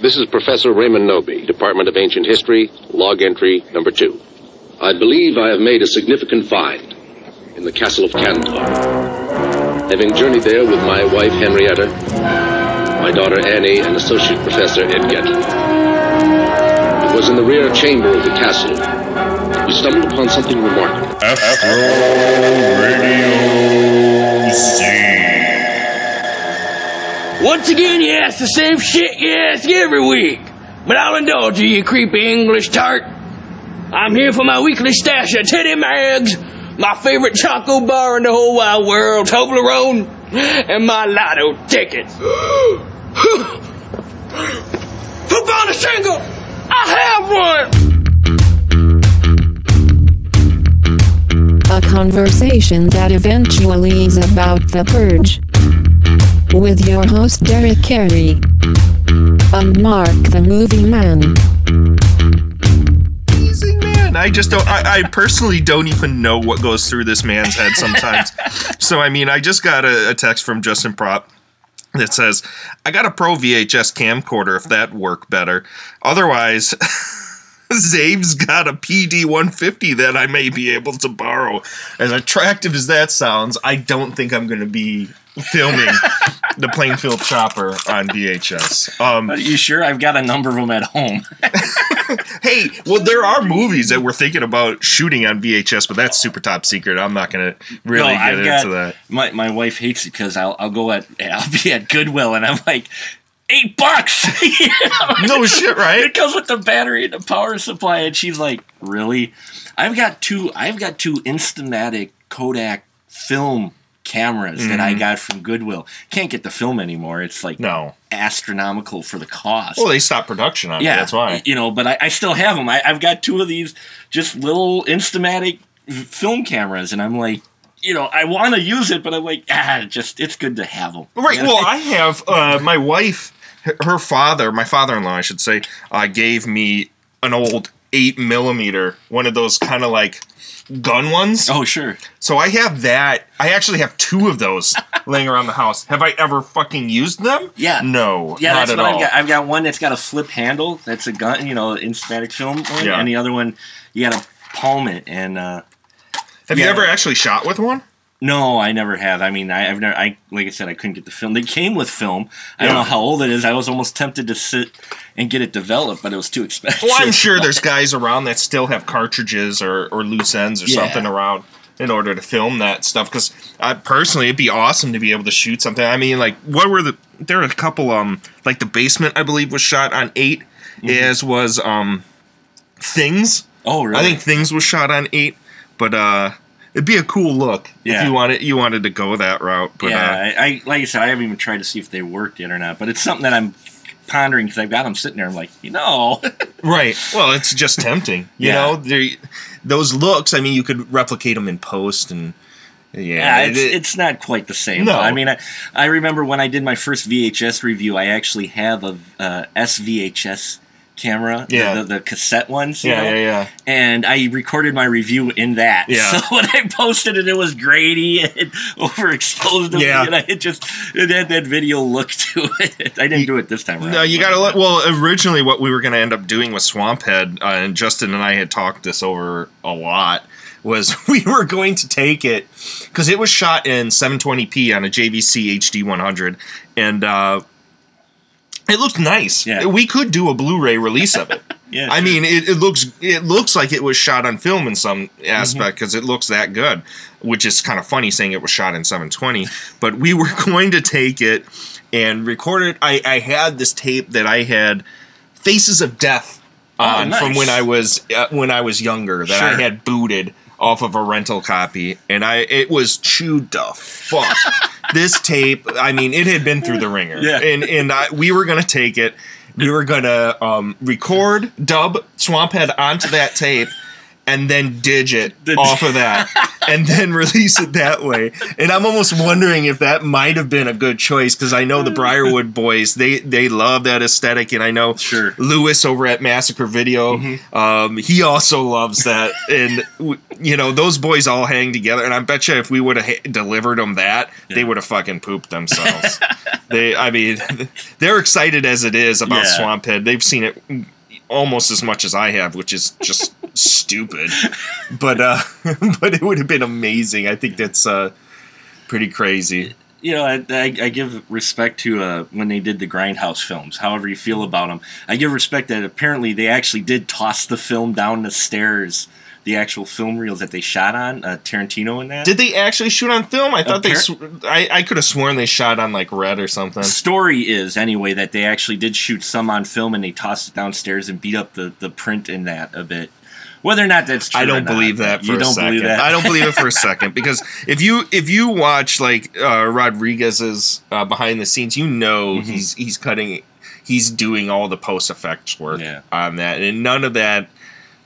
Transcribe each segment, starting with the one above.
This is Professor Raymond Noby, Department of Ancient History, log entry number two. I believe I have made a significant find in the castle of Cantor. Having journeyed there with my wife Henrietta, my daughter Annie, and Associate Professor Ed. It was in the rear chamber of the castle we stumbled upon something remarkable. Astro Radio Z. Once again, you ask the same shit you ask every week. But I'll indulge you, you creepy English tart. I'm here for my weekly stash of Teddy Mags, my favorite choco bar in the whole wide world, Toblerone, and my lotto tickets. Hoop on a shingle! I have one! A conversation that eventually is about the purge with your host Derek Carey and Mark the Movie Man. Amazing man. I just don't. I, I personally don't even know what goes through this man's head sometimes. so I mean, I just got a, a text from Justin Prop that says, "I got a Pro VHS camcorder. If that work better. Otherwise." Zabe's got a PD 150 that I may be able to borrow. As attractive as that sounds, I don't think I'm going to be filming the Plainfield Chopper on VHS. Um, Are you sure? I've got a number of them at home. hey, well, there are movies that we're thinking about shooting on VHS, but that's super top secret. I'm not going to really No, get I've into got- that. My my wife hates it because I'll I'll go at I'll be at Goodwill and I'm like eight bucks. You know? No shit, right? It comes with the battery and the power supply, and she's like, "Really?" I've got two. I've got two Instamatic Kodak film cameras that I got from Goodwill. Can't get the film anymore. It's like Mm-hmm. No. astronomical for the cost. Well, they stopped production on it. yeah, That's why. You know, but I, I still have them. I, I've got two of these just little Instamatic film cameras, and I'm like, you know, I want to use it, but I'm like, ah, just it's good to have them. Right. Well, I have uh, my wife, her- her father, my father-in-law, I should say, uh, gave me an old eight millimeter, one of those kind of like gun ones. oh sure. So I have that. I actually have two of those laying around the house. Have I ever fucking used them? Yeah. No. Yeah, not that's at what all. I've got. I've got one that's got a flip handle. That's a gun, you know, in static film one, Yeah. and the other one you got to palm it. And uh, Have you ever actually shot with one? No, I never have. I mean, I, I've never. I like I said, I couldn't get the film. They came with film. I don't know how old it is. I was almost tempted to sit and get it developed, but it was too expensive. Well, I'm sure there's guys around that still have cartridges or, or loose ends or Yeah. something around in order to film that stuff. Because I personally, it'd be awesome to be able to shoot something. I mean, like, what were the? There are a couple. Um, like the basement, I believe, was shot on 8 Mm-hmm. as was um, things. Oh, really? I think things was shot on eight, but uh, it'd be a cool look Yeah. if you wanted you wanted to go that route. But uh, yeah, I, I like I said, I haven't even tried to see if they worked yet or not. But it's something that I'm pondering because I've got them sitting there. I'm like, you know, uh, right. Well, it's just tempting. You Yeah. know, those looks. I mean, you could replicate them in post, and yeah, Yeah, it's, it- it's not quite the same. No. I mean, I, I remember when I did my first VHS review, I actually have a uh, SVHS camera, Yeah. the, the, cassette ones. yeah, know? yeah, yeah. And I recorded my review in that. Yeah. So when I posted it, it was grainy and overexposed. Yeah. And I it just it had that video look to it. I didn't do it this time around. No, you gotta let. Well, originally, what we were gonna end up doing with Swamphead, uh, and Justin and I had talked this over a lot, was we were going to take it because it was shot in 720p on a JVC HD 100, and uh, it looks nice. Yeah. We could do a Blu-ray release of it. Yeah, I sure. mean, it, it looks it looks like it was shot on film in some Mm-hmm. aspect because it looks that good, which is kind of funny saying it was shot in 720. But we were going to take it and record it. I, I had this tape that I had Faces of Death on Oh, nice. from when I was uh, when I was younger that I had booted off of a rental copy, and I it was chewed the fuck. this tape, I mean, it had been through the ringer, Yeah. and and I, we were gonna take it. We were gonna um, record, dub Swamphead onto that tape, and then digit off of that and then release it that way. And I'm almost wondering if that might have been a good choice because I know the Briarwood boys they they love that aesthetic, and I know Sure. Lewis over at Massacre Video, um, he also loves that, and you know those boys all hang together. And I bet you if we would have ha- delivered them that, they would have fucking pooped themselves. they, I mean, they're excited as it is about Yeah. Swamphead. They've seen it almost as much as I have, which is just stupid. But uh, but it would have been amazing. I think that's uh, pretty crazy. you know, I, I, I give respect to uh, when they did the Grindhouse films. However you feel about them, I give respect that apparently they actually did toss the film down the stairs, the actual film reels that they shot on. Uh, Tarantino in that. Did they actually shoot on film? I thought they. Sw- I I could have sworn they shot on like red or something. story is anyway that they actually did shoot some on film and they tossed it downstairs and beat up the, the print in that a bit. Whether or not that's true, I don't not, believe that for you a don't second. believe that. I don't believe it for a second because if you if you watch like uh, Rodriguez's uh, behind the scenes, you know Mm-hmm. he's he's cutting, he's doing all the post effects work Yeah. on that, and none of that.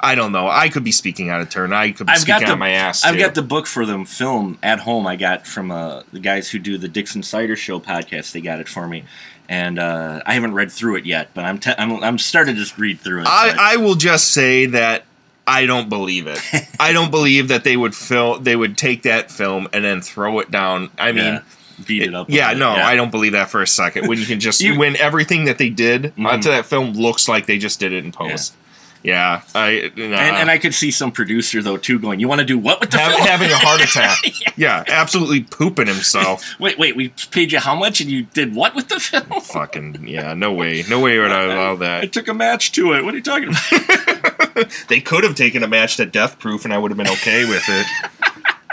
I don't know. I could be speaking out of turn. I could be I've speaking got out the of my ass. I've too. got the book for them film at home. I got from uh, the guys who do the Dixon Cider Show podcast. They got it for me, and uh, I haven't read through it yet. But I'm te- I'm I'm starting to just read through it. but- I, I will just say that I don't believe it. I don't believe that they would film. They would take that film and then throw it down. I mean, yeah, beat it up. with yeah, it, no, I don't believe that for a second. When you can just You- when everything that they did Mhm. onto that film looks like they just did it in post. Yeah, I nah. And, and I could see some producer though too going. You want to do what with the Hav- film? having a heart attack. yeah. absolutely pooping himself. wait, wait. We paid you how much, and you did what with the film? Fucking yeah, no way, no way would I allow that. I took a match to it. What are you talking about? They could have taken a match to Death Proof, and I would have been okay with it.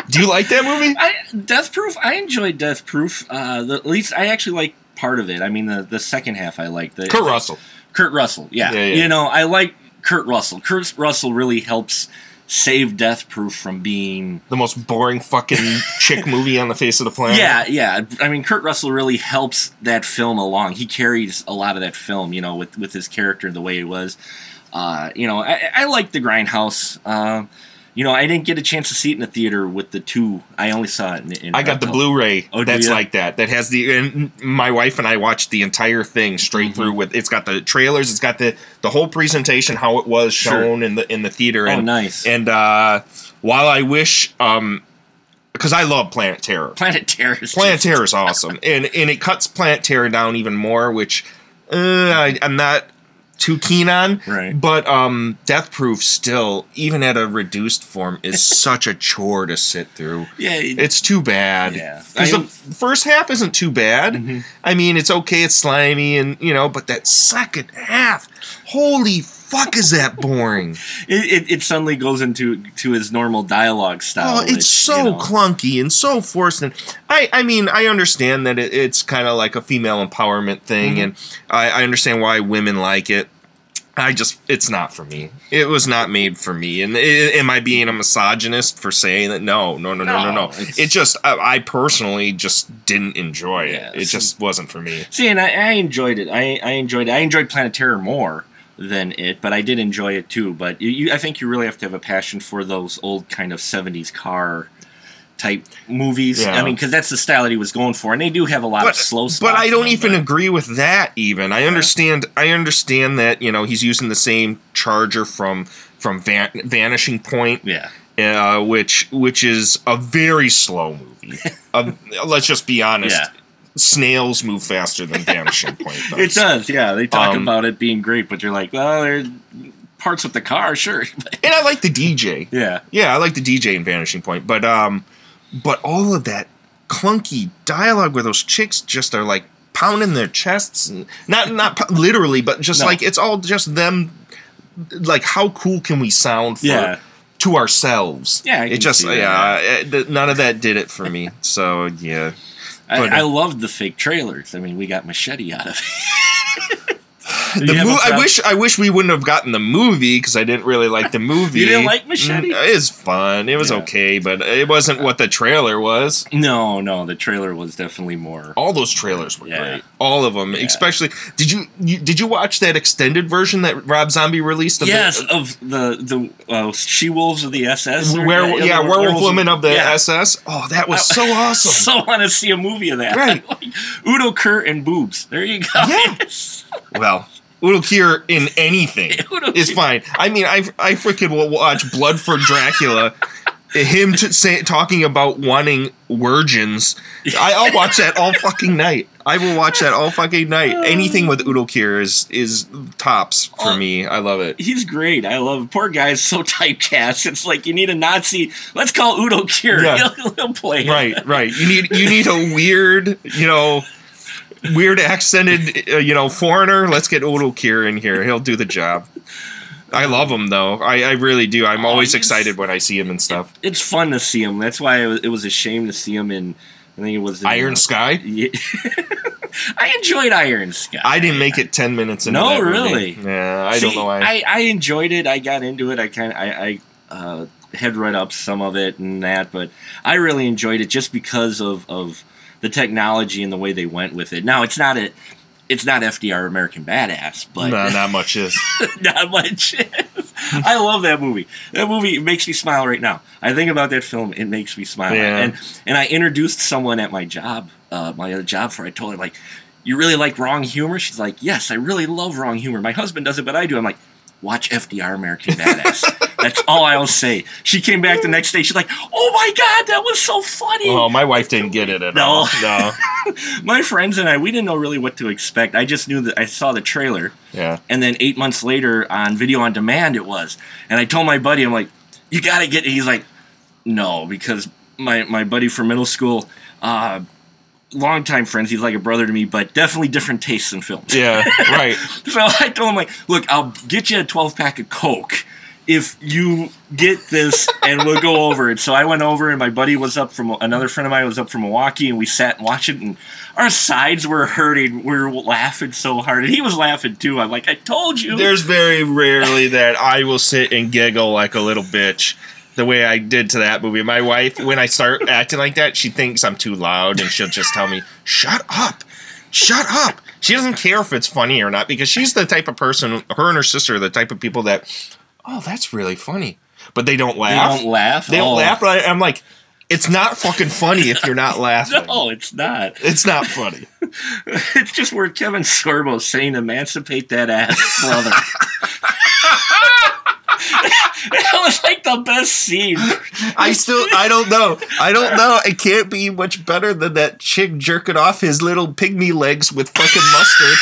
Do you like that movie? I, Death Proof. I enjoyed Death Proof. Uh, the, at least I actually like part of it. I mean, the the second half I liked. The, Kurt Russell. Kurt Russell. Yeah. Yeah, yeah. You know, I like Kurt Russell. Kurt Russell really helps save Death Proof from being. the most boring fucking chick movie on the face of the planet. Yeah, yeah. I mean, Kurt Russell really helps that film along. He carries a lot of that film, you know, with with his character the way he was. Uh, you know, I, I like the Grindhouse. Uh, you know, I didn't get a chance to see it in the theater with the two. I only saw it in. in I got the. Blu-ray Oh, that's ya? like that. That has the and my wife and I watched the entire thing straight Mm-hmm. through with it's got the trailers, it's got the the whole presentation how it was Sure. shown in the in the theater Oh, and nice. and uh while I wish um because I love Planet Terror. Planet Terror. is Planet Terror is awesome, and and it cuts Planet Terror down even more, which uh, I, I'm not too keen on. Right. But um, Death Proof still, even at a reduced form, is such a chore to sit through. Yeah, it- It's too bad. Yeah. Because the first half isn't too bad. I mean, it's okay. It's slimy, and you know, but that second half, holy fuck, is that boring? it, it, it suddenly goes into to his normal dialogue style. Oh, it's which, so you know, clunky and so forced. And I, I mean, I understand that it, it's kind of like a female empowerment thing, Mm-hmm. and I, I understand why women like it. I just, it's not for me. It was not made for me. And i am I being a misogynist for saying that? No, no, no, no, no, No, no. It just, I, I personally just didn't enjoy it. Yeah, it so- just wasn't for me. See, and I, I enjoyed it. I, I enjoyed it. I enjoyed Planet Terror more than it, but I did enjoy it too. But you, you, I think you really have to have a passion for those old kind of '70s car type movies. Yeah. I mean, because that's the style that he was going for, and they do have a lot but, of slow. but I don't even agree with that. Even I understand. I understand that you know he's using the same charger from from Van- Vanishing Point, Yeah, uh, which which is a very slow movie. um, let's just be honest. Yeah. Snails move faster than Vanishing Point. Does. it does. Yeah, they talk Um, about it being great, but you're like, well, there's parts of the car, sure. and I like the DJ. yeah, Yeah, I like the DJ in Vanishing Point, but um, but all of that clunky dialogue where those chicks just are like pounding their chests, and not not literally, but just No. like it's all just them. Like, how cool can we sound for Yeah. to ourselves? Yeah, I it just yeah, it- none of that did it for me. So yeah, But- I, I loved the fake trailers. I mean, we got machete out of it. the You have a mo- I wish I wish we wouldn't have gotten the movie because I didn't really like the movie. You didn't like Machete? Mm, It was fun. It was Yeah. okay, but it wasn't what the trailer was. No, no, the trailer was definitely more. All those trailers were Yeah. great. All of them. Especially, did you, you did you watch that extended version that Rob Zombie released? Of the- Yes, of the the uh, she wolves of the SS. or- Were, yeah, the werewolf women of the yeah. SS. Oh, that was so awesome. So want to see a movie of that. Right. Like, Udo Kier and boobs. There you go. Yeah. well, Udo Kier in anything is Kier. fine. I mean, I I freaking will watch Blood for Dracula. Him to say talking about wanting virgins. I, I'll watch that all fucking night. I will watch that all fucking night. Anything with Udo Kier is is tops for Oh. me. I love it. He's great. I love. Poor guy's so typecast. It's like you need a Nazi. Let's call Udo Kier. Yeah. He'll, he'll play. it. Right, right. You need you need a weird, you know, weird accented, uh, you know, foreigner. Let's get Udo Kier in here. He'll do the job. I love him though. I, I really do. I'm Oh, always excited when I see him and stuff. It's fun to see him. That's why it was, it was a shame to see him in. I think it was Iron uh, Sky. Yeah. I enjoyed Iron Sky. I didn't make it ten minutes into No, that movie. really? Yeah, I don't know why. I, I enjoyed it. I got into it. I kind of I, I uh, had read up some of it and that, but I really enjoyed it just because of, of the technology and the way they went with it. Now it's not a it's not FDR American Badass, but no, not much is. not much. is. I love that movie. That movie makes me smile right now. I think about that film. It makes me smile. Yeah. And and I introduced someone at my job, uh, my other job, for I told her like, "You really like wrong humor?" She's like, "Yes, I really love wrong humor. My husband does it, but I do." I'm like, "Watch FDR American Badass." That's all I'll say. She came back the next day. She's like, "Oh my god, that was so funny." Oh, my wife didn't get it at No. all. No. my friends and I, we didn't know really what to expect. I just knew that I saw the trailer. Yeah. And then eight months later on video on demand it was. And I told my buddy, I'm like, you gotta get it. He's like, no, because my, my buddy from middle school, uh, longtime friends, he's like a brother to me, but definitely different tastes in films. Yeah. Right. So I told him like, look, I'll get you a 12 pack of Coke if you get this and we'll go over it. So I went over and my buddy was up from another friend of mine was up from Milwaukee and we sat and watched it and our sides were hurting. We were laughing so hard and he was laughing too. I'm like, I told you. There's very rarely that I will sit and giggle like a little bitch the way I did to that movie. My wife, when I start acting like that, she thinks I'm too loud and she'll just tell me, shut up, shut up. She doesn't care if it's funny or not because she's the type of person, her and her sister are the type of people that, oh, that's really funny. But they don't laugh. they laugh. don't laugh. They don't Oh. laugh. Right? I'm like, it's not fucking funny if you're not laughing. No, it's not. It's not funny. It's just where Kevin Sorbo saying "emancipate that ass, brother." Was like the best scene. I still, I don't know. I don't know. It can't be much better than that chick jerking off his little pygmy legs with fucking mustard.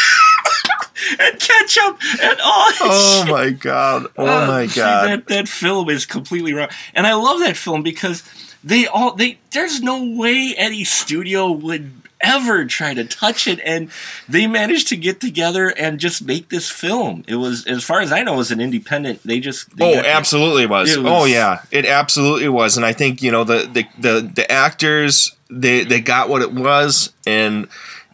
and ketchup and all Oh shit. my god. Oh Uh, my god. that, that film is completely wrong. And I love that film because they all they there's no way any studio would ever try to touch it and they managed to get together and just make this film. It was as far as I know it was an independent they just they Oh, absolutely it was. It oh, was- Oh yeah, it absolutely was. And I think you know the the the, the actors they they got what it was, and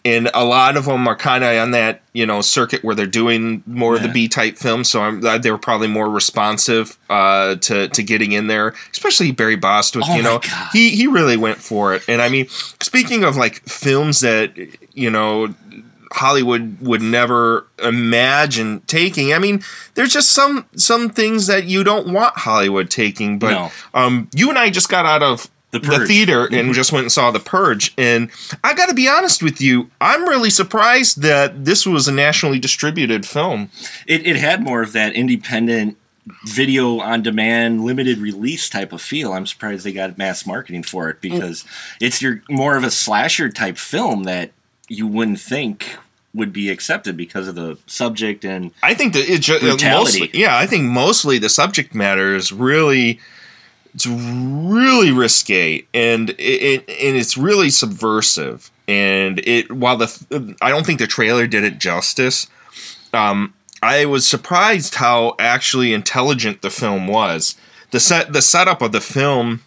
and a lot of them are kind of on that you know circuit where they're doing more of the B type films. So I'm glad they were probably more responsive uh, to to getting in there, especially Barry Bostwick. Oh you know, God. he he really went for it. And I mean, speaking of like films that you know Hollywood would never imagine taking. I mean, there's just some some things that you don't want Hollywood taking. But No. um, you and I just got out of The the. Mm-hmm. theater and just went and saw The Purge, and I got to be honest with you, I'm really surprised that this was a nationally distributed film. it, it had more of that independent video on demand limited release type of feel i'm surprised they got mass marketing for it because it's your more of a slasher type film that you wouldn't think would be accepted because of the subject and I think that it just Brutality. mostly, yeah, I think mostly the subject matter is really, it's really risque and it, it and it's really subversive. And it while the I don't think the trailer did it justice. Um, I was surprised how actually intelligent the film was. The set the setup of the film,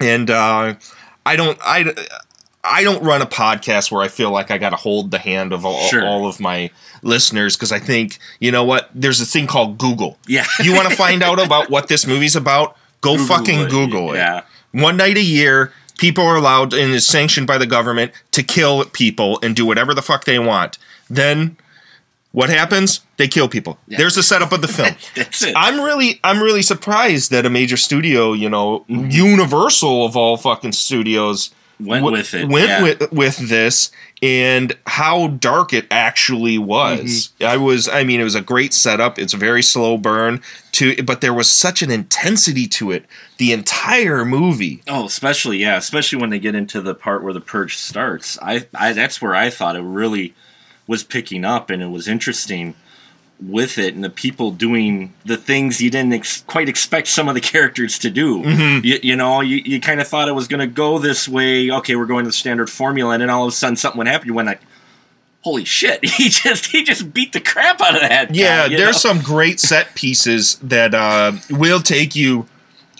and uh, I don't I. I don't run a podcast where I feel like I got to hold the hand of all, Sure. all of my listeners because I think you know what there's a thing called Google. yeah You want to find out about what this movie's about? Go fucking it. Google it. yeah One night a year, people are allowed and is sanctioned by the government to kill people and do whatever the fuck they want. Then what happens? They kill people. There's the setup of the film. That's it. I'm really I'm really surprised that a major studio, you know, Universal of all fucking studios Went w- with it. Went yeah. with with this and how dark it actually was. Mm-hmm. I was I mean it was a great setup. It's a very slow burn to but there was such an intensity to it the entire movie. Oh, especially yeah, especially when they get into the part where the purge starts. I, I that's where I thought it really was picking up and it was interesting with it and the people doing the things you didn't ex- quite expect some of the characters to do. Mm-hmm. You, you know, you, you kind of thought it was going to go this way. Okay, we're going to the standard formula, and then all of a sudden something would happen. You went like, "Holy shit!" He just he just beat the crap out of that. Yeah, you there's know? some great set pieces that uh, will take you,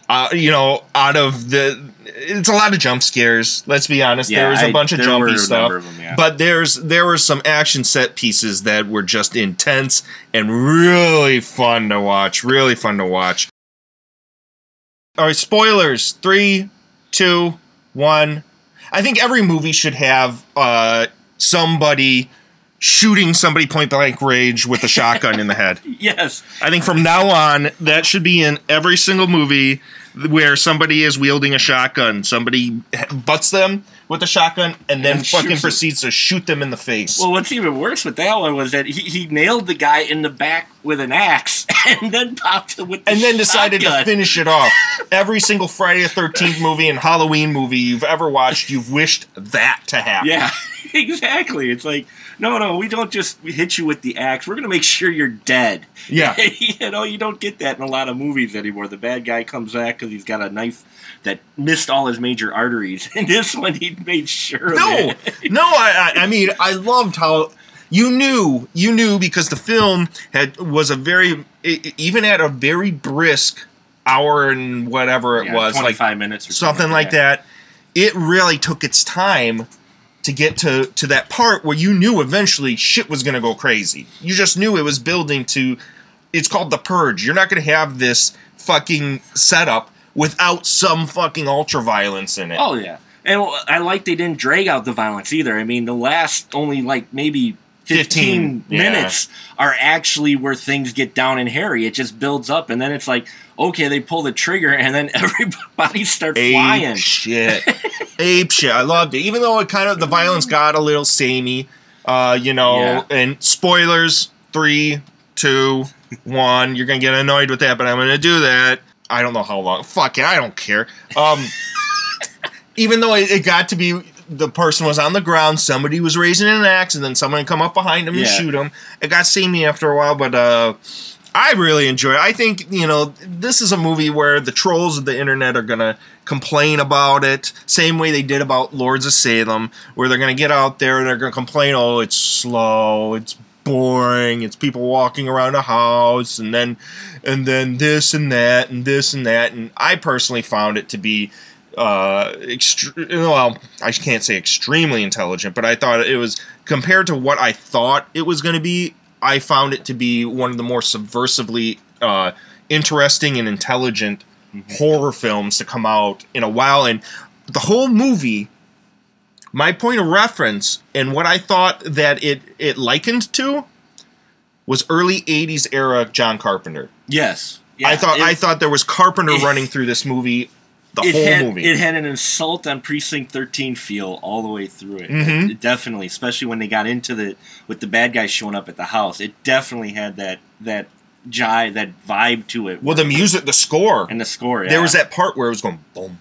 uh, you know, out of the. It's a lot of jump scares. Let's be honest. Yeah, there was a I- bunch of jumpy stuff, of them, yeah. but there's there were some action set pieces that were just intense and really fun to watch. Really fun to watch. All right, spoilers. Three, two, one. I think every movie should have uh, somebody shooting somebody point blank range with a shotgun in the head. yes. I think from now on, that should be in every single movie where somebody is wielding a shotgun. Somebody butts them with a shotgun and then And fucking proceeds to shoot them in the face. Well, what's even worse with that one was that he, he nailed the guy in the back with an axe and then popped with the and then decided to finish it off. Every single Friday the 13th movie and Halloween movie you've ever watched, you've wished that to happen. Yeah, exactly. It's like, no, no, we don't just hit you with the axe. We're going to make sure you're dead. Yeah. you know, you don't get that in a lot of movies anymore. The bad guy comes back because he's got a knife that missed all his major arteries. And this one, he made sure No, no. I, I, mean, I loved how you knew, you knew because the film had was a very, even at a very brisk hour and whatever it Yeah, was, like 25 minutes or something like that. It really took its time to get to to that part where you knew eventually shit was going to go crazy. You just knew it was building to. It's called the purge. You're not going to have this fucking setup without some fucking ultra violence in it. Oh yeah, and I like they didn't drag out the violence either. I mean, the last only like maybe 15, 15, yeah. minutes are actually where things get down and hairy. It just builds up, and then it's like, okay, they pull the trigger, and then everybody starts flying. Shit. Ape shit. I loved it. Even though it kind of the violence got a little samey, uh, you know, Yeah. and spoilers, three, two, one. You're gonna get annoyed with that, but I'm gonna do that. I don't know how long. Fuck it, I don't care. Um even though it, it got to be the person was on the ground, somebody was raising an axe, and then someone come up behind him and shoot him. It got samey after a while, but uh I really enjoy it. I think, you know, this is a movie where the trolls of the internet are going to complain about it, same way they did about Lords of Salem, where they're going to get out there and they're going to complain, oh, it's slow, it's boring, it's people walking around a house, and then, and then this and that, and this and that. And I personally found it to be, uh, extre- well, I can't say extremely intelligent, but I thought it was, compared to what I thought it was going to be, I found it to be one of the more subversively uh, interesting and intelligent horror films to come out in a while. And the whole movie, my point of reference and what I thought that it it likened to was early '80s era John Carpenter. Yes, I thought it- I thought there was Carpenter running through this movie, the it whole had, movie. It had an assault on Precinct 13 feel all the way through it. Mhm. It definitely, especially when they got into the with the bad guys showing up at the house. It definitely had that that jive, that vibe to it. well, the music, the score, and the score. there was that part where it was going boom,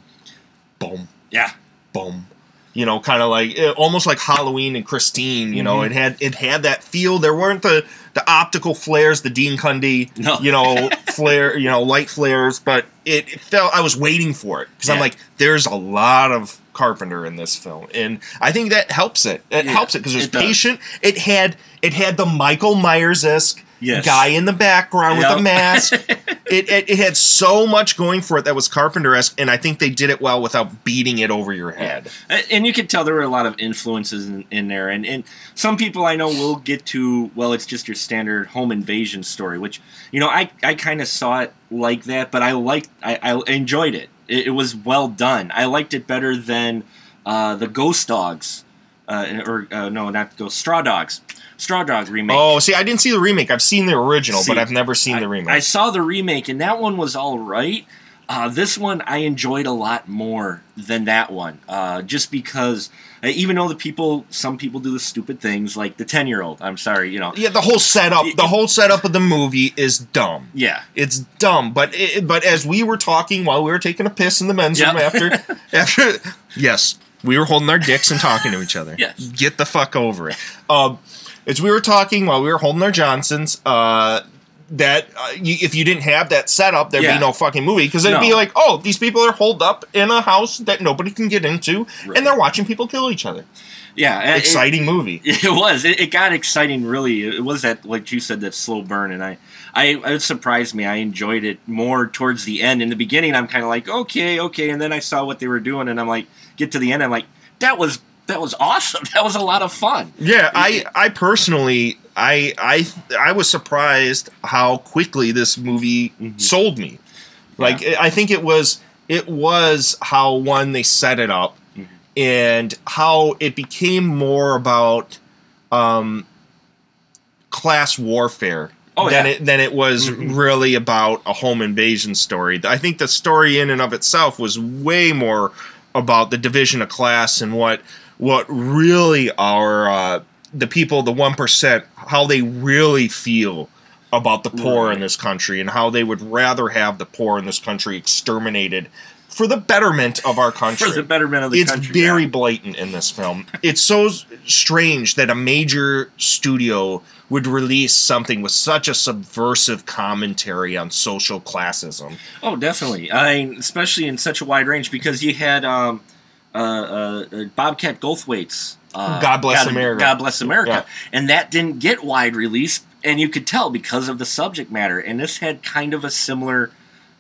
boom, Yeah, boom you know kind of like eh, almost like halloween and christine you know Mhm. it had it had that feel there weren't the the optical flares the dean cundey No. you know flare you know light flares but it, it felt i was waiting for it because i'm like there's a lot of carpenter in this film and i think that helps it. It Yeah, helps it because it was does. patient. It had it had the michael myers-esque Yes. guy in the background with a mask it, it, it had so much going for it that was carpenter-esque and i think they did it well without beating it over your head And- and you could tell there were a lot of influences in, in there. And, and some people I know will get to well, it's just your standard home invasion story, which you know I I kind of saw it like that, but I liked I, I enjoyed it. It, it was well done. I liked it better than uh, the Ghost Dogs, uh, or uh, no, not Ghost Straw Dogs, Straw Dog remake. Oh, see, I didn't see the remake. I've seen the original, See, but I've never seen the remake. I saw the remake, and that one was all right. Uh, this one I enjoyed a lot more than that one, uh, just because uh, even though the people, some people do the stupid things, like the ten year old. I'm sorry, you know. yeah, the whole setup, the whole setup of the movie is dumb. Yeah, It's dumb, but it, but as we were talking while we were taking a piss in the men's Yep. room after after yes, we were holding our dicks and talking to each other. Yes. Get the fuck over it. Um, as we were talking while we were holding our Johnsons, uh, that uh, you, if you didn't have that setup, there'd Yeah. be no fucking movie because it'd be like, oh, these people are holed up in a house that nobody can get into, Right. and they're watching people kill each other. yeah. and it- Exciting movie. It was. It, it got exciting. Really, it was that, like you said, that slow burn, and I, I, it surprised me. I enjoyed it more towards the end. In the beginning, I'm kind of like, okay, okay, and then I saw what they were doing, and I'm like, get to the end, I'm like, that was that was awesome. That was a lot of fun. Yeah, I I personally I I I was surprised how quickly this movie mm-hmm. sold me. Like I think it was it was how one they set it up mm-hmm. and how it became more about um class warfare Oh, than yeah. it than it was mm-hmm. really about a home invasion story. I think the story in and of itself was way more about the division of class and what what really are uh, the people, the one percent, how they really feel about the poor in this country and how they would rather have the poor in this country exterminated for the betterment of our country For the betterment of the it's country. very yeah. blatant in this film. It's so strange that a major studio would release something with such a subversive commentary on social classism. Oh, definitely. I mean, especially in such a wide range because you had um, uh, uh, uh, Bobcat Goldthwait's uh, God Bless America. God Bless America, Yeah. and that didn't get wide release, and you could tell because of the subject matter. And this had kind of a similar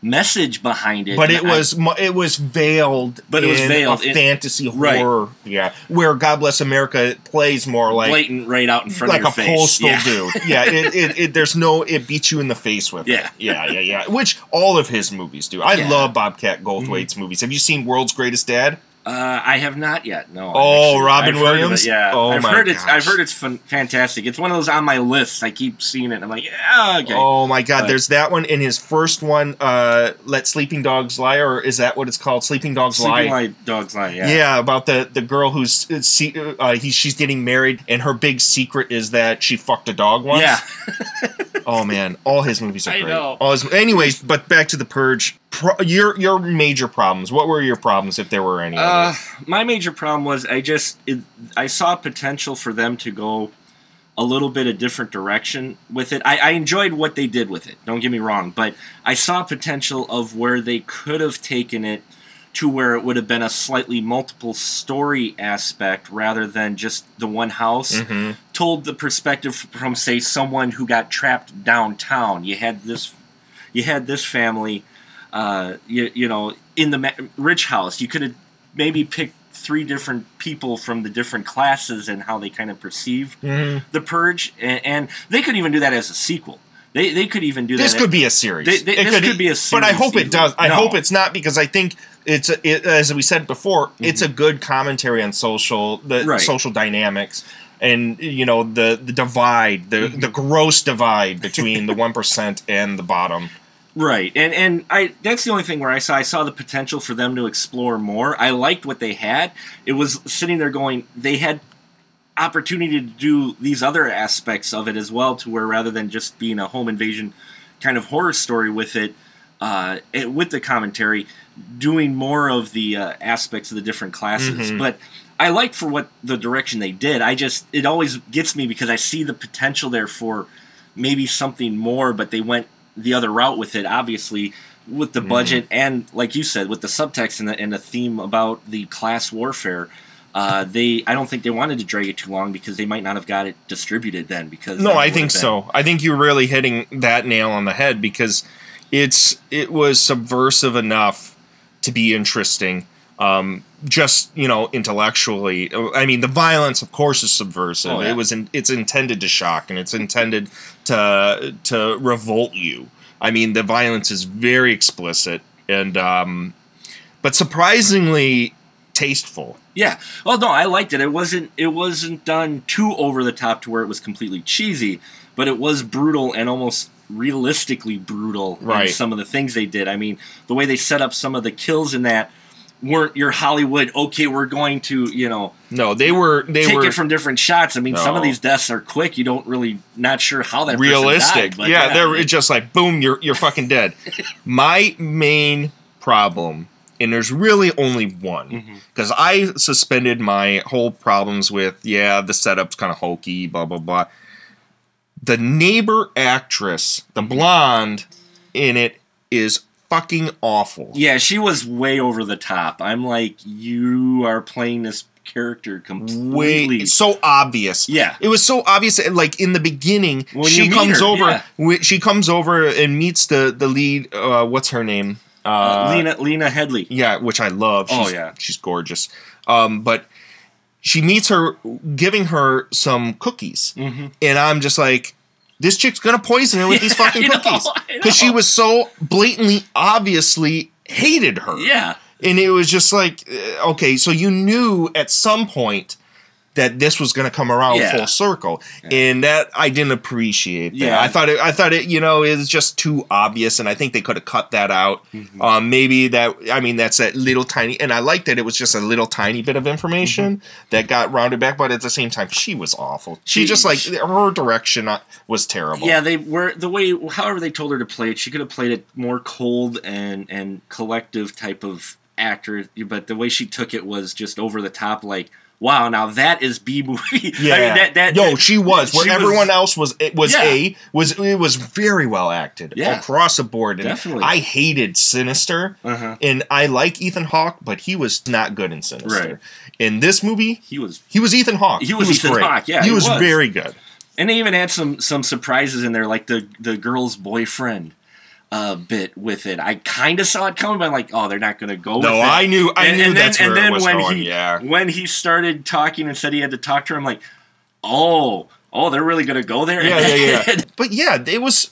message behind it. But it I- was it was veiled, But it was veiled a in- fantasy horror, yeah. Where God Bless America plays more like blatant right out in front like of a your face. postal yeah. dude. Yeah, it, it, it there's no it beats you in the face with Yeah. it. Yeah, yeah, yeah. Which all of his movies do. I Yeah. love Bobcat Goldthwait's movies. Have you seen World's Greatest Dad? Uh, I have not yet. No. Oh, actually. Robin I've heard Williams? it, Yeah. Oh I've my heard it's. I've heard it's fun, fantastic. It's one of those on my lists. I keep seeing it. I'm like, yeah, okay. Oh my god, But- there's that one in his first one, uh Let Sleeping Dogs Lie, or is that what it's called? Sleeping Dogs Sleeping Lie. like dogs lie. Yeah. Yeah. about the the girl who's uh, uh, he, she's getting married, and her big secret is that she fucked a dog once. Yeah. Oh man, all his movies are I great. know. All his, anyways, but back to the Purge. Pro, your your major problems. What were your problems, if there were any? Uh, my major problem was I just it, I saw potential for them to go a little bit a different direction with it. I, I enjoyed what they did with it. Don't get me wrong, but I saw potential of where they could have taken it to where it would have been a slightly multiple story aspect rather than just the one house. Mhm. Told the perspective from say someone who got trapped downtown. You had this, you had this family uh, you, you know, in the ma- rich house, you could have maybe picked three different people from the different classes and how they kind of perceive Mhm. the purge, and, and they could even do that as a sequel. They, they could even do This that. could be a series. They- they- this could be a series. But I hope it does. I No. hope it's not because I think it's a, it, as we said before, Mm-hmm. it's a good commentary on social the Right. social dynamics and you know the the divide, the Mm-hmm. the gross divide between the one percent and the bottom. Right, and and I that's the only thing where I saw I saw the potential for them to explore more. I liked what they had. It was sitting there going, they had opportunity to do these other aspects of it as well, to where rather than just being a home invasion kind of horror story with it, uh, it with the commentary, doing more of the uh, aspects of the different classes. Mhm. But I like for what the direction they did. I just it always gets me because I see the potential there for maybe something more, but they went the other route with it. Obviously, with the budget and like you said, with the subtext and the, and the theme about the class warfare. Uh, they, I don't think they wanted to drag it too long because they might not have got it distributed then. Because No, I think so. I think you're really hitting that nail on the head because it's it was subversive enough to be interesting. Um, just you know, intellectually. I mean, the violence, of course, is subversive. Oh, yeah. It was in, it's intended to shock and it's intended to to revolt you. I mean, the violence is very explicit and um, but surprisingly tasteful. Yeah. Well, no, I liked it. It wasn't it wasn't done too over the top to where it was completely cheesy, but it was brutal and almost realistically brutal Right. in some of the things they did. I mean, the way they set up some of the kills in that weren't your Hollywood. Okay, we're going to you know No, they were they take were it from different shots. I mean, some of these deaths are quick. You don't really not sure how that realistic. died, but yeah, they're just like boom, you're you're fucking dead. My main problem, and there's really only one, Mm-hmm. because I suspended my whole problems with yeah, the setup's kind of hokey, blah blah blah. The neighbor actress, the blonde in it, is fucking awful. Yeah, she was way over the top. I'm like, you are playing this character completely. way so obvious. Yeah. it was so obvious. Like in the beginning, When she comes her, over. yeah. She comes over and meets the the lead. Uh, what's her name? uh, Lena Lena Headley. Yeah, which I love. Oh, yeah. she's gorgeous. Um, but she meets her, giving her some cookies, Mm-hmm. and I'm just like, this chick's gonna poison her with these fucking cookies because she was so blatantly, obviously hated her. Yeah. and it was just like, uh, okay, so you knew at some point that this was going to come around Yeah. full circle, and that I didn't appreciate. That. Yeah. I thought it, I thought it, you know, is just too obvious, and I think they could have cut that out. Mm-hmm. Um, maybe that, I mean, that's that little tiny, and I like that it was just a little tiny bit of information Mm-hmm. that got rounded back, but at the same time, she was awful. She, She- just like she- her direction uh, was terrible. Yeah, they were the way however they told her to play it, she could have played it more cold and and collective type of actor, but the way she took it was just over the top like Wow, now that is B movie. Yeah, I mean, that, that, yo, that- she was. Where she everyone else was, it was Yeah. a was it was very well acted Yeah. across the board. And Definitely. I hated Sinister, Uh-huh. and I like Ethan Hawke, but he was not good in Sinister. Right. In this movie, he was he was Ethan Hawke. He was Ethan great. Hawke, yeah, he, he was, was. very good. and they even had some some surprises in there, like the the girl's boyfriend uh, bit with it. I kind of saw it coming, but I'm like, oh, they're not going to go. with No. I knew- I knew that's where it was when going, He, yeah. when he started talking and said he had to talk to her, I'm like, oh, oh, they're really going to go there. Yeah, yeah, yeah. but yeah, it was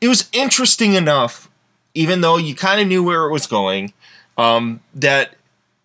it was interesting enough, even though you kind of knew where it was going, um, that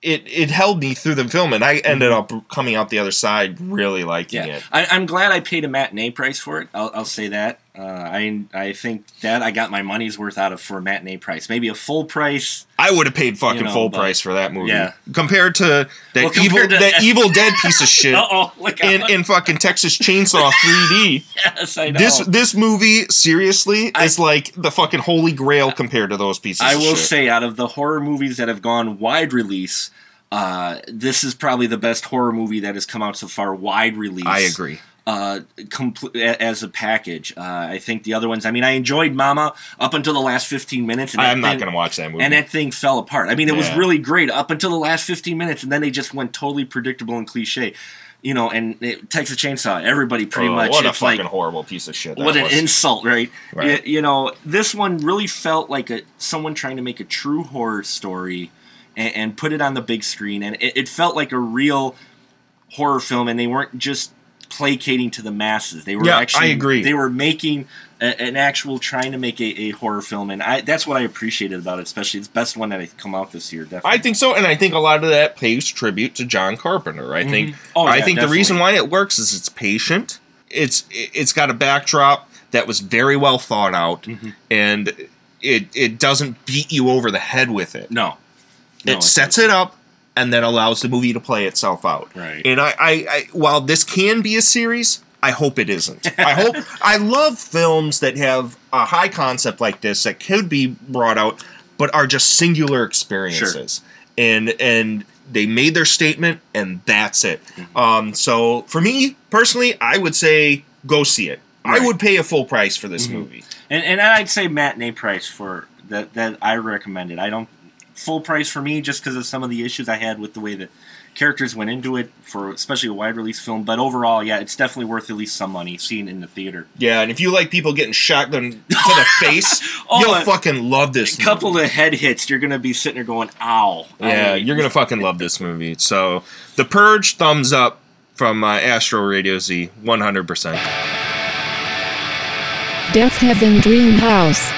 it it held me through the film, and I ended up coming out the other side really liking Mm-hmm. Yeah, it. I, I'm glad I paid a matinee price for it. I'll, I'll say that. Uh, I I think that I got my money's worth out of for a matinee price. Maybe a full price. I would have paid fucking You know, full price for that movie. Yeah. Compared to that Well, evil to- that Evil Dead piece of shit oh, in, in fucking Texas Chainsaw 3D. yes, I know. This this movie seriously I- is like the fucking holy grail compared to those pieces. I will shit. say, out of the horror movies that have gone wide release, uh, this is probably the best horror movie that has come out so far wide release. I agree. Uh, compl- as a package, uh, I think the other ones. I mean, I enjoyed Mama up until the last fifteen minutes. I'm not going to watch that movie. And that thing fell apart. I mean, it was really great up until the last 15 minutes, and then they just went totally predictable and cliche. You know, and it, Texas Chainsaw, everybody pretty Oh, much. what a it's fucking like, horrible piece of shit. That what an insult, right? Right. You, you know, this one really felt like a someone trying to make a true horror story and, and put it on the big screen, and it, it felt like a real horror film, and they weren't just placating to the masses. They were Yeah, I agree. They were making a, an actual trying to make a, a horror film, and I, that's what I appreciated about it. Especially, it's the best one that had come out this year. Definitely. I think so, and I think a lot of that pays tribute to John Carpenter. I think. Oh, I yeah, think the reason why it works is it's patient. It's it's got a backdrop that was very well thought out, Mm-hmm. and it it doesn't beat you over the head with it. no, No, it sets it up and then allows the movie to play itself out. Right. And I, I, I while this can be a series, I hope it isn't. I hope I love films that have a high concept like this that could be brought out, but are just singular experiences. Sure. And and they made their statement and that's it. Mm-hmm. Um, so for me personally, I would say go see it. I Right. Mm-hmm. would pay a full price for this movie. And, and I'd say matinee price for that that I recommend it. I don't full price for me just because of some of the issues I had with the way that characters went into it for especially a wide release film. But overall, yeah, it's definitely worth at least some money seeing in the theater. Yeah, and if you like people getting shotgun to the face, Oh, you'll uh, fucking love this. A couple movie. of head hits, you're gonna be sitting there going, "Ow!" Yeah, I- you're gonna fucking love this movie. So, The Purge, thumbs up from uh, Astro Radio Z, 100. percent Death Heaven Dream House.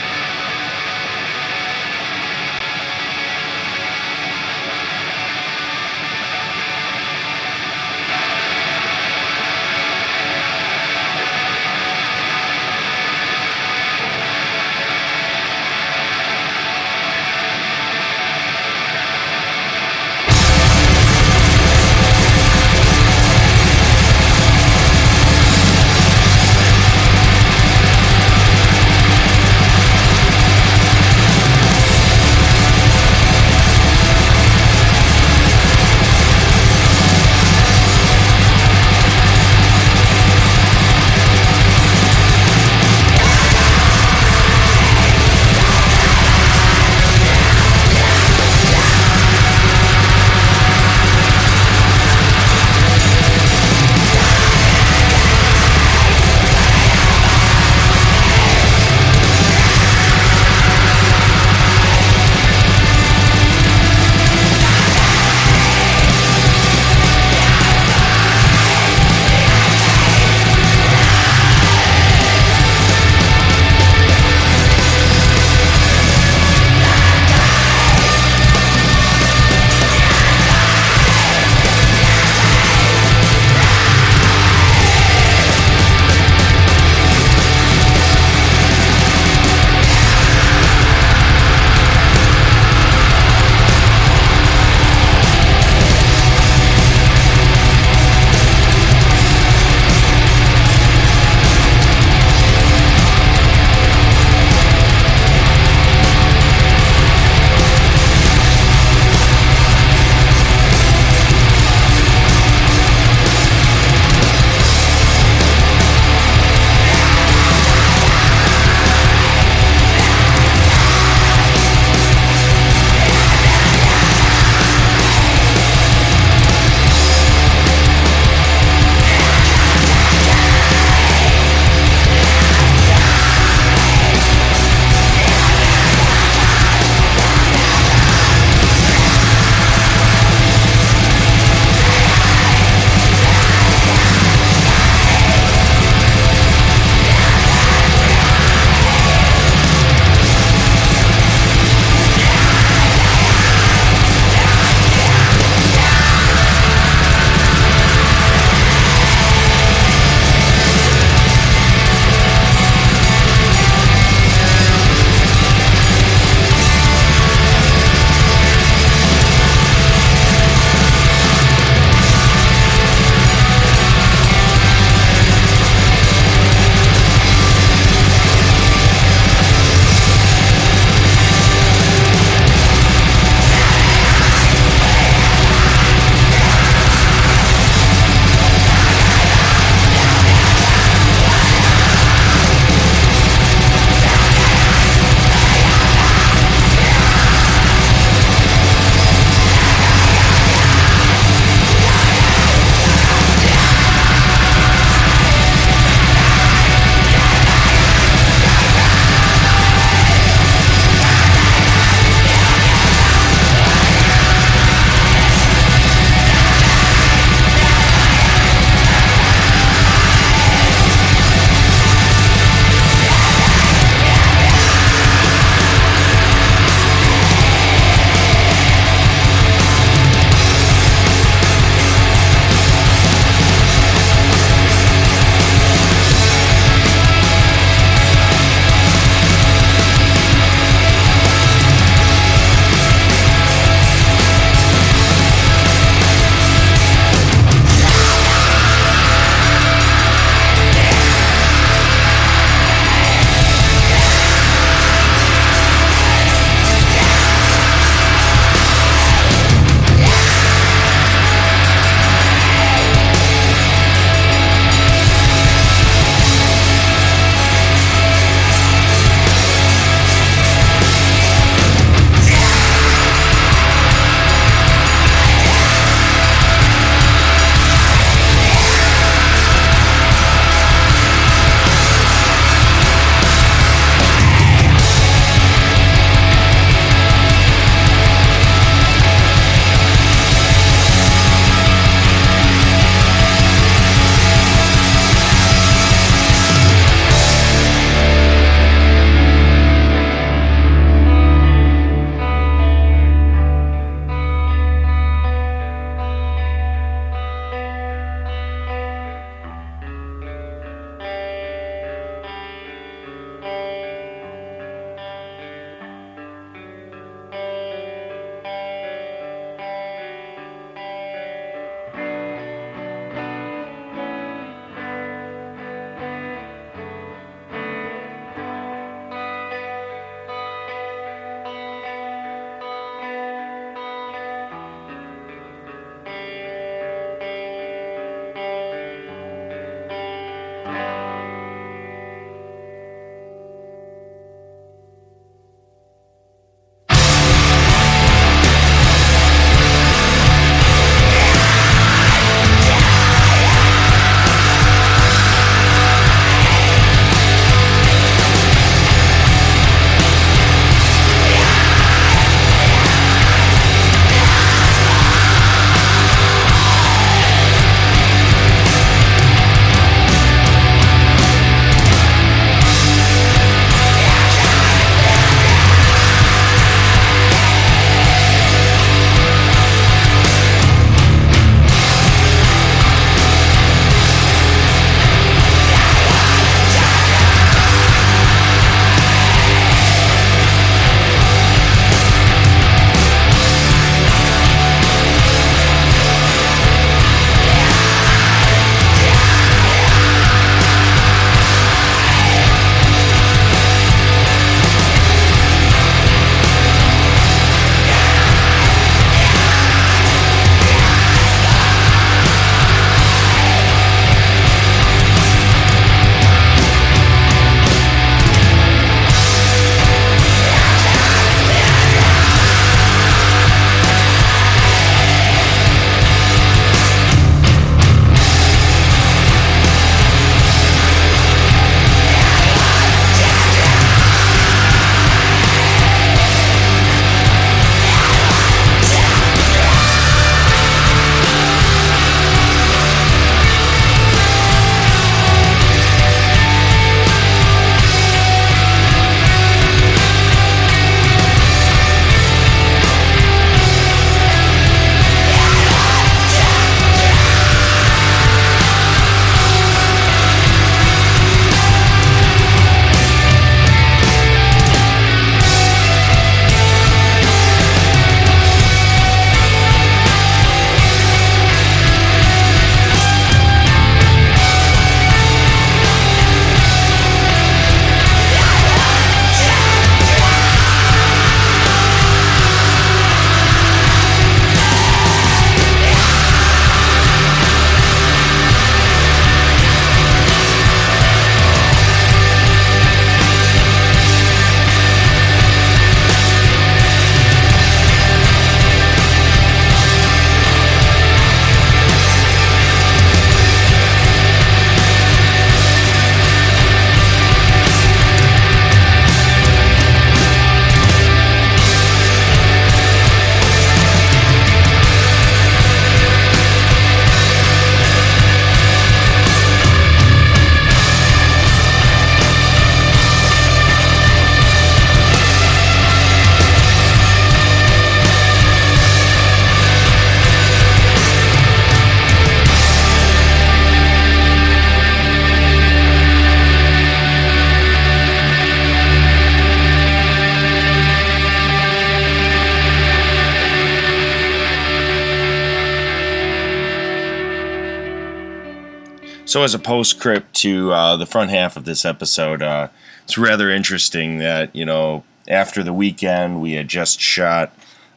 So, as a postscript to uh, the front half of this episode, uh, it's rather interesting that, you know, after the weekend, we had just shot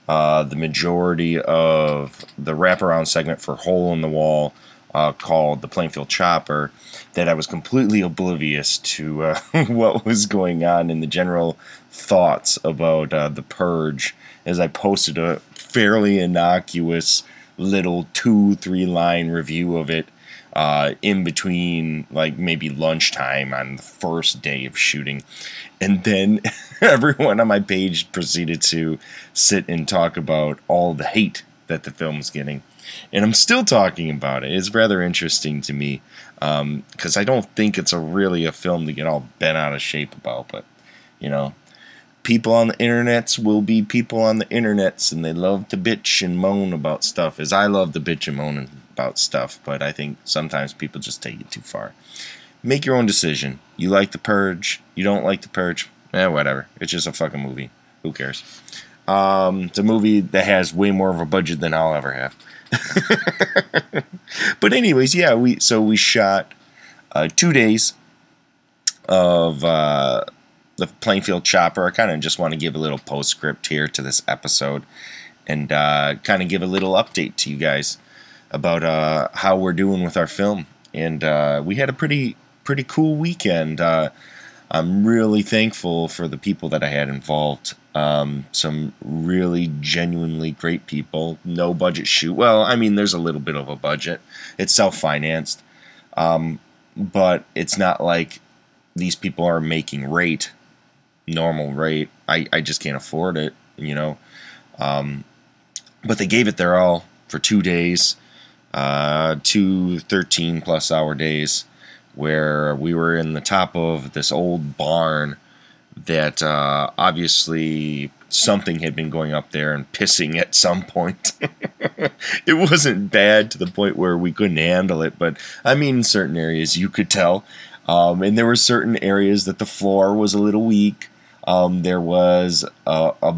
uh, the majority of the wraparound segment for Hole in the Wall uh, called The Plainfield Chopper, that I was completely oblivious to uh, what was going on in the general thoughts about uh, The Purge as I posted a fairly innocuous little two, three line review of it uh, in between like maybe lunchtime on the first day of shooting. And then everyone on my page proceeded to sit and talk about all the hate that the film's getting. And I'm still talking about it. It's rather interesting to me because um, I don't think it's a really a film to get all bent out of shape about. But, you know, people on the internets will be people on the internets and they love to bitch and moan about stuff as I love to bitch and moan about stuff, but I think sometimes people just take it too far. Make your own decision. You like The Purge, you don't like The Purge, eh, whatever. It's just a fucking movie. Who cares? Um, it's a movie that has way more of a budget than I'll ever have. but anyways, yeah, we so we shot uh, two days of uh, the Plainfield Chopper. I kind of just want to give a little postscript here to this episode and uh, kind of give a little update to you guys about uh, how we're doing with our film. And uh, we had a pretty pretty cool weekend. Uh, I'm really thankful for the people that I had involved. Um, some really genuinely great people. No budget shoot. Well, I mean, there's a little bit of a budget. It's self financed, um, but it's not like these people are making rate normal rate. I, I just can't afford it, you know. Um, but they gave it their all for two days, uh, two 13 plus hour days, where we were in the top of this old barn that uh, obviously something had been going up there and pissing at some point. it wasn't bad to the point where we couldn't handle it, but I mean, in certain areas you could tell. Um, and there were certain areas that the floor was a little weak. Um, there was a, a,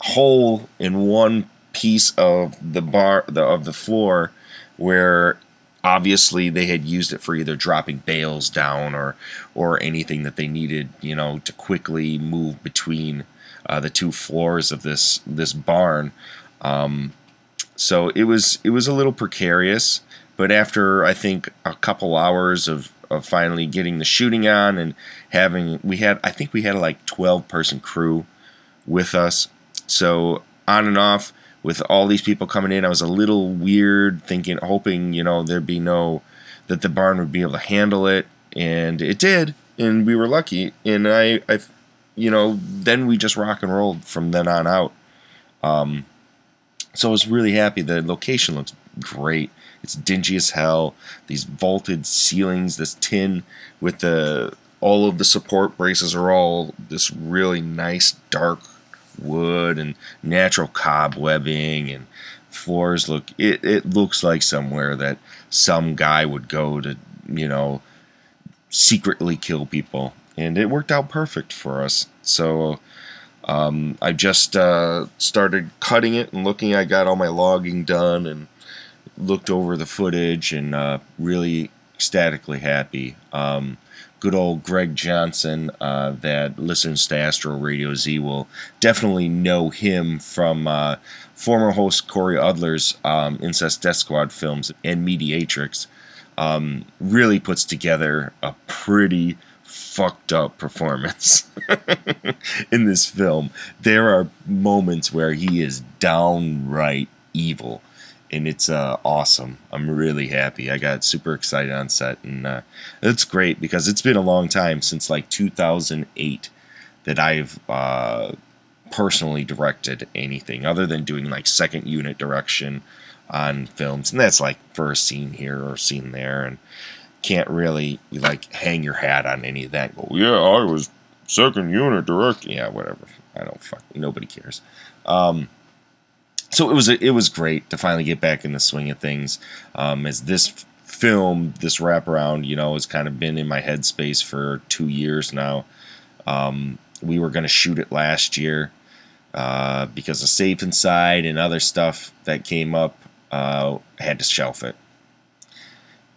hole in one piece of the bar the, of the floor where obviously they had used it for either dropping bales down or or anything that they needed, you know, to quickly move between uh, the two floors of this this barn. Um, so it was it was a little precarious, but after I think a couple hours of of finally getting the shooting on and having we had I think we had like 12 person crew with us. So on and off with all these people coming in, I was a little weird thinking hoping, you know, there'd be no that the barn would be able to handle it and it did and we were lucky and I I you know, then we just rock and rolled from then on out. Um so I was really happy. The location looks great. It's dingy as hell. These vaulted ceilings, this tin with the all of the support braces are all this really nice dark wood and natural cobwebbing and floors look it, it looks like somewhere that some guy would go to you know secretly kill people. And it worked out perfect for us. So um, i just uh, started cutting it and looking. I got all my logging done and looked over the footage and uh, really ecstatically happy. Um, good old Greg Johnson, uh, that listens to Astro Radio Z, will definitely know him from uh, former host Corey Udler's um, Incest Death Squad films and Mediatrix. Um, really puts together a pretty fucked up performance in this film. There are moments where he is downright evil and it's uh, awesome. I'm really happy. I got super excited on set, and uh, it's great because it's been a long time since like 2008 that I've uh, personally directed anything other than doing like second unit direction on films, and that's like for a scene here or a scene there, and can't really like hang your hat on any of that. Go, yeah, I was second unit directing. Yeah, whatever. I don't fuck. Nobody cares. Um, so it was it was great to finally get back in the swing of things. Um, as this film, this wraparound, you know, has kind of been in my headspace for two years now. Um, we were going to shoot it last year uh, because of Safe Inside and other stuff that came up. Uh, had to shelf it.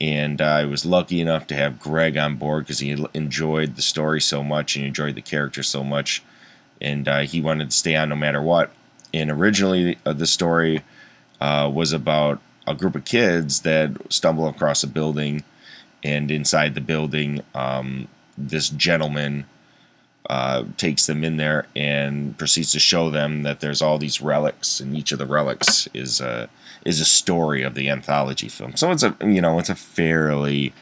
and I was lucky enough to have Greg on board because he enjoyed the story so much and enjoyed the character so much, and uh, he wanted to stay on no matter what. And originally, uh, the story uh, was about a group of kids that stumble across a building, and inside the building, um, this gentleman uh, takes them in there and proceeds to show them that there's all these relics, and each of the relics is a is a story of the anthology film. So it's a you know it's a fairly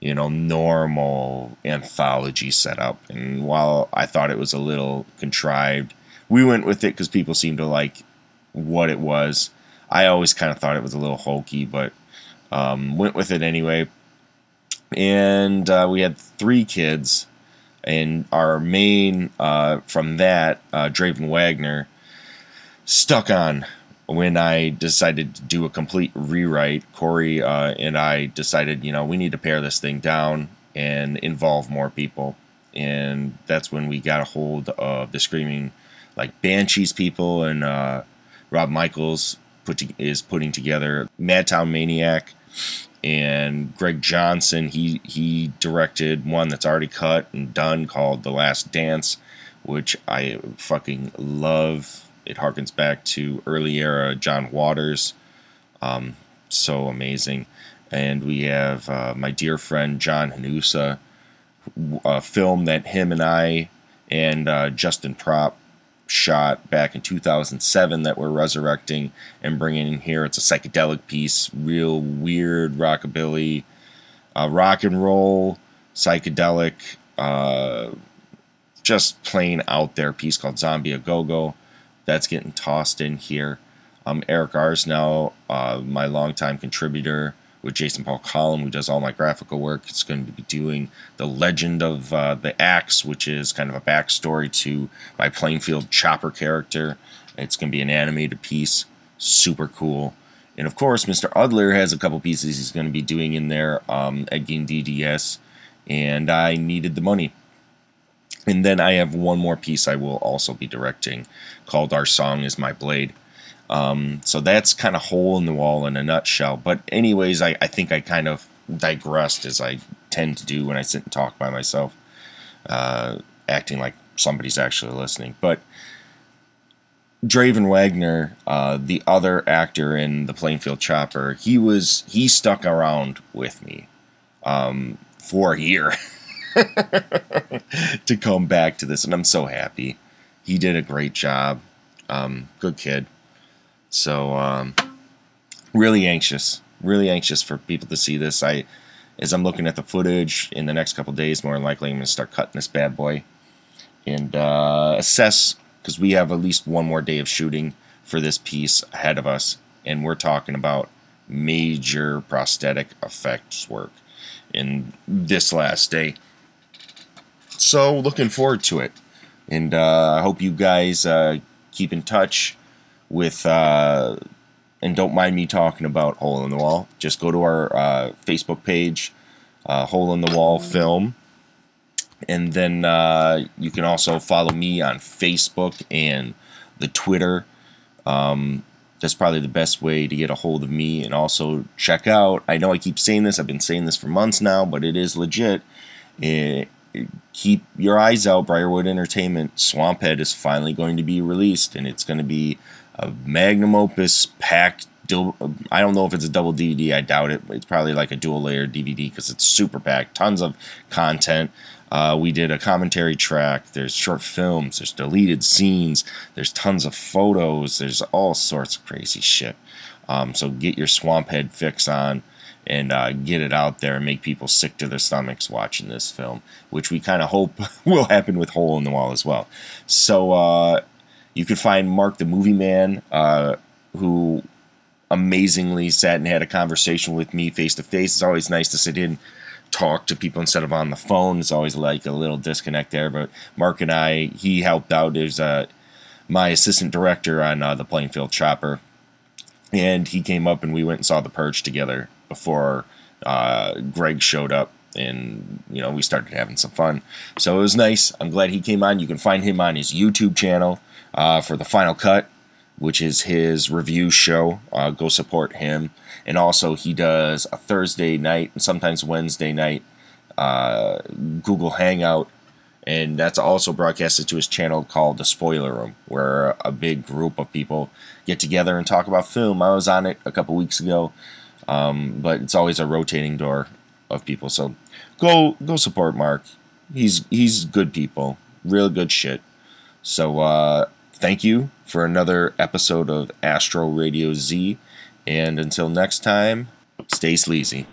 you know normal anthology setup. And while I thought it was a little contrived, we went with it because people seemed to like what it was. I always kind of thought it was a little hokey, but um, went with it anyway. And uh, we had three kids and our main uh, from that uh, Draven Wagner stuck on when I decided to do a complete rewrite. Corey uh, and I decided, you know, we need to pare this thing down and involve more people, and that's when we got a hold of the screaming like Banshees people and uh, Rob Michaels put to, is putting together Madtown Maniac and Greg Johnson he he directed one that's already cut and done called The Last Dance, which I fucking love. It harkens back to early era John Waters, um, so amazing. And we have uh, my dear friend John Hanusa, a film that him and I and uh, Justin Prop shot back in 2007 that we're resurrecting and bringing in here. It's a psychedelic piece, real weird rockabilly, uh, rock and roll, psychedelic, uh, just plain out there piece called Zombie A Go Go. That's getting tossed in here. Um, Eric Arsnell, uh, my longtime contributor, with Jason Paul Collum, who does all my graphical work. It's going to be doing the Legend of uh, the Axe, which is kind of a backstory to my Plainfield Chopper character. It's going to be an animated piece, super cool. And of course, Mr. Udler has a couple pieces he's going to be doing in there um, at Game DDS, and I needed the money. And then I have one more piece I will also be directing called Our Song is My Blade. Um, so that's kind of hole in the wall in a nutshell. But anyways, I, I think I kind of digressed as I tend to do when I sit and talk by myself, uh, acting like somebody's actually listening. But Draven Wagner, uh, the other actor in the Plainfield Chopper, he was he stuck around with me um, for a year to come back to this, and I'm so happy. He did a great job. Um, good kid. So um, really anxious, really anxious for people to see this. I, as I'm looking at the footage in the next couple days, more than likely I'm to start cutting this bad boy and uh, assess because we have at least one more day of shooting for this piece ahead of us, and we're talking about major prosthetic effects work in this last day. So looking forward to it, and uh, I hope you guys uh, keep in touch with uh, and don't mind me talking about Hole in the Wall. Just go to our uh, Facebook page, uh, Hole in the Wall Film, and then uh, you can also follow me on Facebook and the Twitter. Um, that's probably the best way to get a hold of me and also check out. I know I keep saying this, I've been saying this for months now, but it is legit. It, keep your eyes out. Briarwood Entertainment Swamphead is finally going to be released, and it's going to be a magnum opus packed. I don't know if it's a double DVD. I doubt it. It's probably like a dual layer DVD because it's super packed. Tons of content. Uh, we did a commentary track. There's short films. There's deleted scenes. There's tons of photos. There's all sorts of crazy shit. Um, so get your swamp head fix on and uh, get it out there and make people sick to their stomachs watching this film, which we kind of hope will happen with Hole in the Wall as well. So uh, you could find Mark the Movie Man, uh, who amazingly sat and had a conversation with me face to face. It's always nice to sit in, talk to people instead of on the phone. It's always like a little disconnect there. But Mark and I, he helped out. as uh, my assistant director on uh, the Plainfield Chopper, and he came up and we went and saw The Purge together before uh, Greg showed up and you know we started having some fun so it was nice i'm glad he came on you can find him on his youtube channel uh, for the final cut which is his review show. Uh, go support him. And also, he does a Thursday night and sometimes Wednesday night uh, Google Hangout. And that's also broadcasted to his channel called The Spoiler Room, where a big group of people get together and talk about film. I was on it a couple weeks ago, um, but it's always a rotating door of people. So go go support Mark. He's he's good people, real good shit. So uh, thank you for another episode of Astro Radio Z, and until next time, stay sleazy.